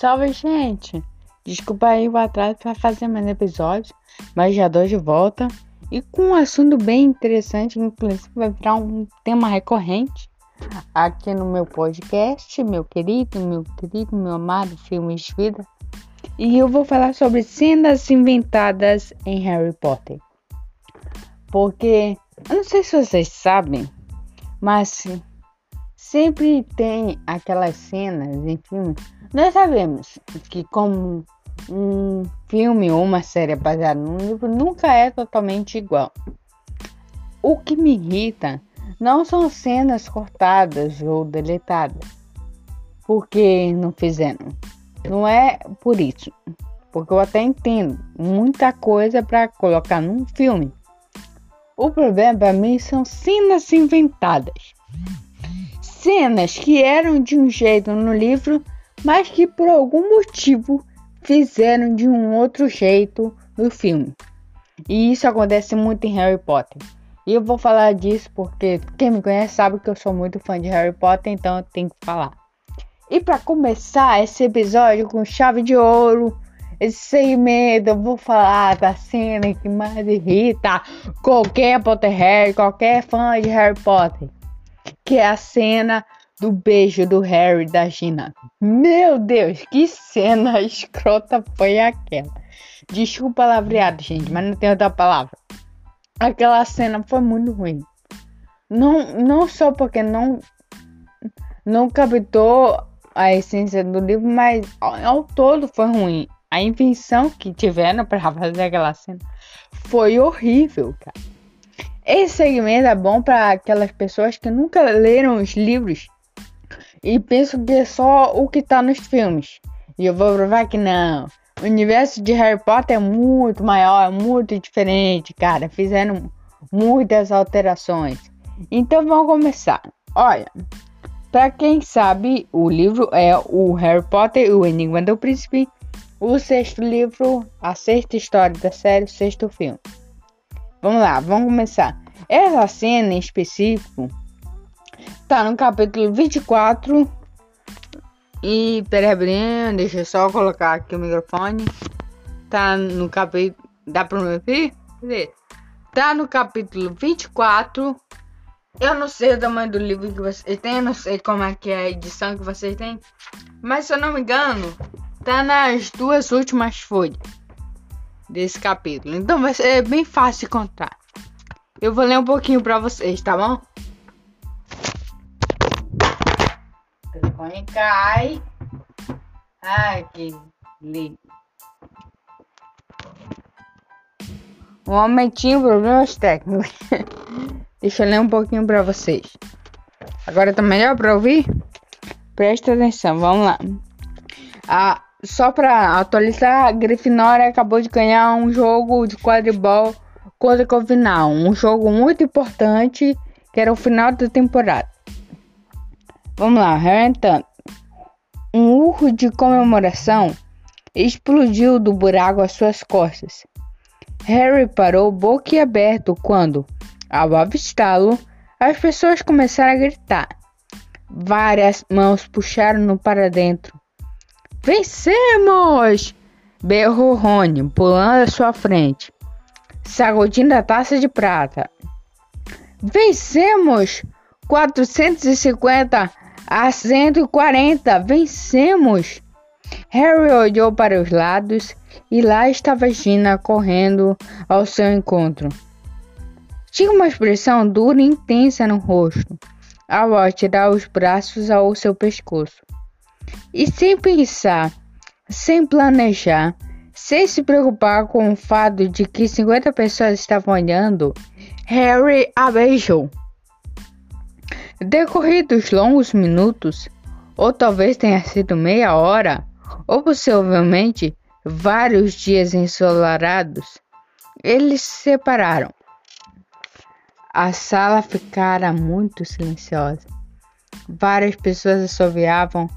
Salve, gente! Desculpa aí o atraso para fazer mais episódios, mas já dou de volta e com um assunto bem interessante, inclusive vai virar um tema recorrente aqui no meu podcast, meu querido, meu querido, meu amado Filmes Vida. E eu vou falar sobre cenas inventadas em Harry Potter. Porque, eu não sei se vocês sabem, mas sempre tem aquelas cenas em filmes. Nós sabemos que como um filme ou uma série baseada num livro nunca é totalmente igual. O que me irrita não são cenas cortadas ou deletadas, porque não fizeram. Não é por isso, porque eu até entendo muita coisa para colocar num filme. O problema para mim são cenas inventadas. Cenas que eram de um jeito no livro, mas que por algum motivo fizeram de um outro jeito no filme. E isso acontece muito em Harry Potter. E eu vou falar disso porque quem me conhece sabe que eu sou muito fã de Harry Potter, então eu tenho que falar. E para começar esse episódio com chave de ouro, sem medo, eu vou falar da cena que mais irrita qualquer Potterhead, qualquer fã de Harry Potter, que é a cena do beijo do Harry da Gina. Meu Deus, que cena escrota foi aquela. Desculpa palavreado, gente, mas não tem outra palavra. Aquela cena foi muito ruim. Não, não só porque não não captou a essência do livro, mas ao, ao todo foi ruim. A invenção que tiveram para fazer aquela cena foi horrível, cara. Esse segmento é bom para aquelas pessoas que nunca leram os livros e penso que é só o que tá nos filmes. E eu vou provar que não. O universo de Harry Potter é muito maior, é muito diferente, cara. Fizeram muitas alterações. Então vamos começar. Olha, para quem sabe, o livro é o Harry Potter e o Enigma do Príncipe, o sexto livro, a sexta história da série, o sexto filme. Vamos lá, vamos começar. Essa cena em específico Tá no capítulo 24. E peraí, deixa eu só colocar aqui o microfone. Tá no capítulo. Dá pra me ouvir? Tá no capítulo 24. Eu não sei o tamanho do livro que vocês têm, eu não sei como é que é a edição que vocês têm. Mas se eu não me engano, tá nas duas últimas folhas desse capítulo. Então vai ser bem fácil de contar. Eu vou ler um pouquinho pra vocês, tá bom? telefone cai. Ai, que lindo. O homem tinha problemas técnicos. Deixa eu ler um pouquinho para vocês. Agora tá melhor para ouvir? Presta atenção, vamos lá. Ah, só para atualizar, a Grifinória acabou de ganhar um jogo de quadribol contra o Covinal. Um jogo muito importante que era o final da temporada. Vamos lá, Harry Um urro de comemoração explodiu do buraco às suas costas. Harry parou boquiaberto quando, ao avistá-lo, as pessoas começaram a gritar. Várias mãos puxaram-no para dentro. Vencemos! berrou Rony, pulando à sua frente, sacudindo a taça de prata. Vencemos! 450 a 140, vencemos! Harry olhou para os lados e lá estava Gina correndo ao seu encontro. Tinha uma expressão dura e intensa no rosto ao atirar os braços ao seu pescoço. E sem pensar, sem planejar, sem se preocupar com o fato de que 50 pessoas estavam olhando, Harry a beijou. Decorridos longos minutos, ou talvez tenha sido meia hora, ou possivelmente vários dias ensolarados, eles se separaram. A sala ficara muito silenciosa. Várias pessoas assoviavam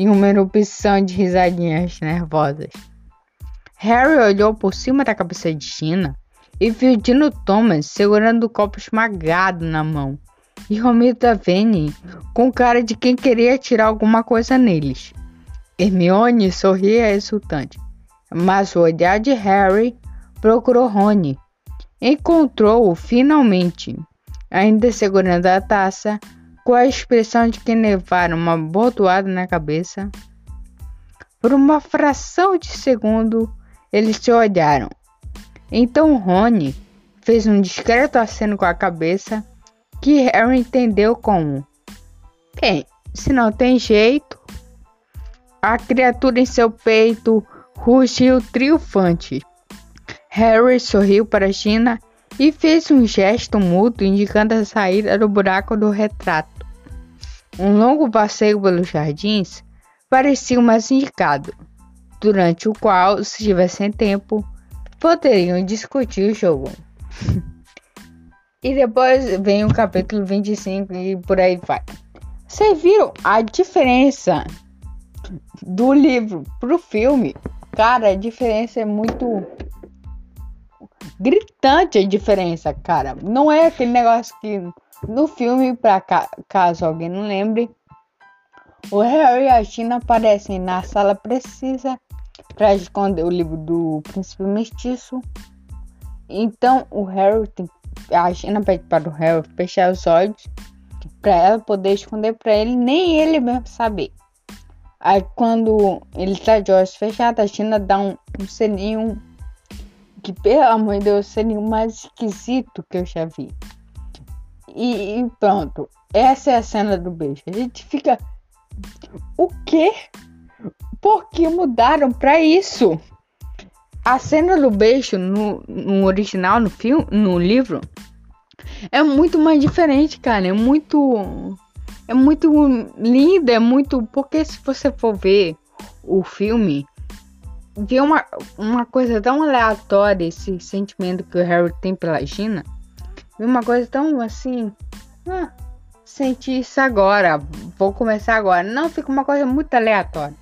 em uma erupção de risadinhas nervosas. Harry olhou por cima da cabeça de Tina e viu Dino Thomas segurando o copo esmagado na mão e Romita Vene com cara de quem queria tirar alguma coisa neles. Hermione sorria exultante, mas o olhar de Harry procurou Rony. Encontrou-o finalmente, ainda segurando a taça, com a expressão de quem levara uma bordoada na cabeça. Por uma fração de segundo, eles se olharam. Então Rony fez um discreto aceno com a cabeça, que Harry entendeu como: Bem, se não tem jeito. A criatura em seu peito rugiu triunfante. Harry sorriu para Gina e fez um gesto mútuo indicando a saída do buraco do retrato. Um longo passeio pelos jardins parecia o mais indicado, durante o qual, se tivessem tempo, poderiam discutir o jogo. e depois vem o capítulo 25 e por aí vai. Vocês viram a diferença do livro pro filme? Cara, a diferença é muito gritante a diferença, cara. Não é aquele negócio que no filme, para ca caso alguém não lembre, o Harry e a Tina aparecem na sala precisa para esconder o livro do Príncipe Mestiço. Então o Harry tem a China pede para o Harry fechar os olhos para ela poder esconder para ele, nem ele mesmo saber. Aí quando ele tá de olhos fechados, a China dá um, um selinho que, pelo amor de Deus, o mais esquisito que eu já vi. E, e, pronto, essa é a cena do beijo. A gente fica. O quê? Por que mudaram pra isso? A cena do beijo no, no original, no filme, no livro, é muito mais diferente, cara. É muito. É muito linda, é muito. Porque se você for ver o filme, ver uma, uma coisa tão aleatória, esse sentimento que o Harry tem pela Gina, uma coisa tão assim. Ah, senti isso agora, vou começar agora. Não, fica uma coisa muito aleatória.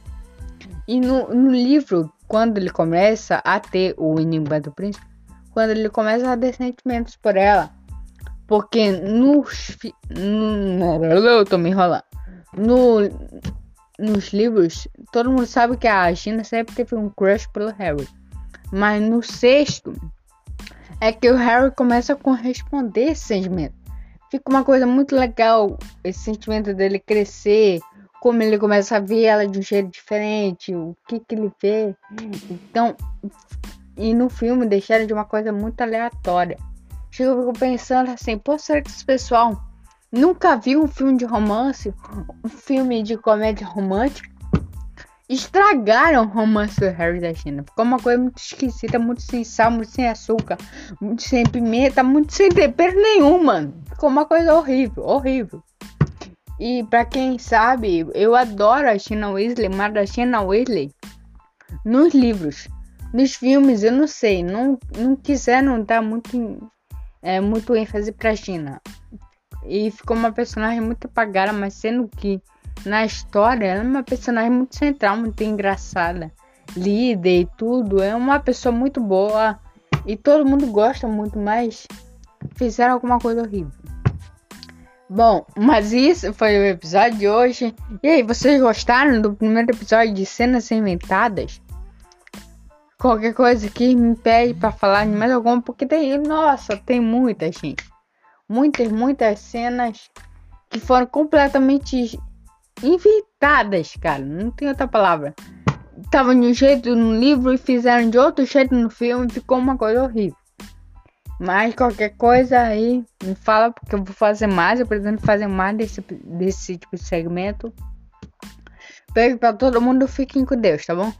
E no, no livro, quando ele começa a ter o Enigma do Príncipe, quando ele começa a ter sentimentos por ela, porque nos. No, eu tô me enrolando. No, nos livros, todo mundo sabe que a Gina sempre teve um crush pelo Harry. Mas no sexto, é que o Harry começa a corresponder esse sentimento. Fica uma coisa muito legal esse sentimento dele crescer, como ele começa a ver ela de um jeito diferente, o que que ele vê. Então, e no filme deixaram de uma coisa muito aleatória. Chega, eu fico pensando assim, pô, será que esse pessoal Nunca viu um filme de romance, um filme de comédia romântica? Estragaram o romance do Harry da China. Ficou uma coisa muito esquisita, muito sem sal, muito sem açúcar, muito sem pimenta, muito sem tempero nenhum, mano. Ficou uma coisa horrível, horrível. E para quem sabe, eu adoro a China Weasley, mas a China Weasley nos livros, nos filmes, eu não sei, não, não quiseram dar muito, é, muito ênfase pra China. E ficou uma personagem muito apagada, mas sendo que na história ela é uma personagem muito central, muito engraçada. Líder e tudo. É uma pessoa muito boa. E todo mundo gosta muito, mas fizeram alguma coisa horrível. Bom, mas isso foi o episódio de hoje. E aí, vocês gostaram do primeiro episódio de cenas inventadas? Qualquer coisa aqui me pede para falar de mais alguma, porque tem, nossa, tem muita gente muitas, muitas cenas que foram completamente inventadas, cara. Não tem outra palavra. Tava de um jeito no livro e fizeram de outro jeito no filme. Ficou uma coisa horrível. Mas qualquer coisa aí, me fala porque eu vou fazer mais. Eu pretendo fazer mais desse, desse tipo de segmento. Beijo pra todo mundo. Fiquem com Deus, tá bom?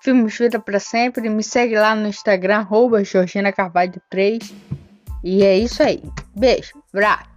Filmes Vida pra sempre. Me segue lá no Instagram, arroba Carvalho 3. E é isso aí. Beijo, abraço.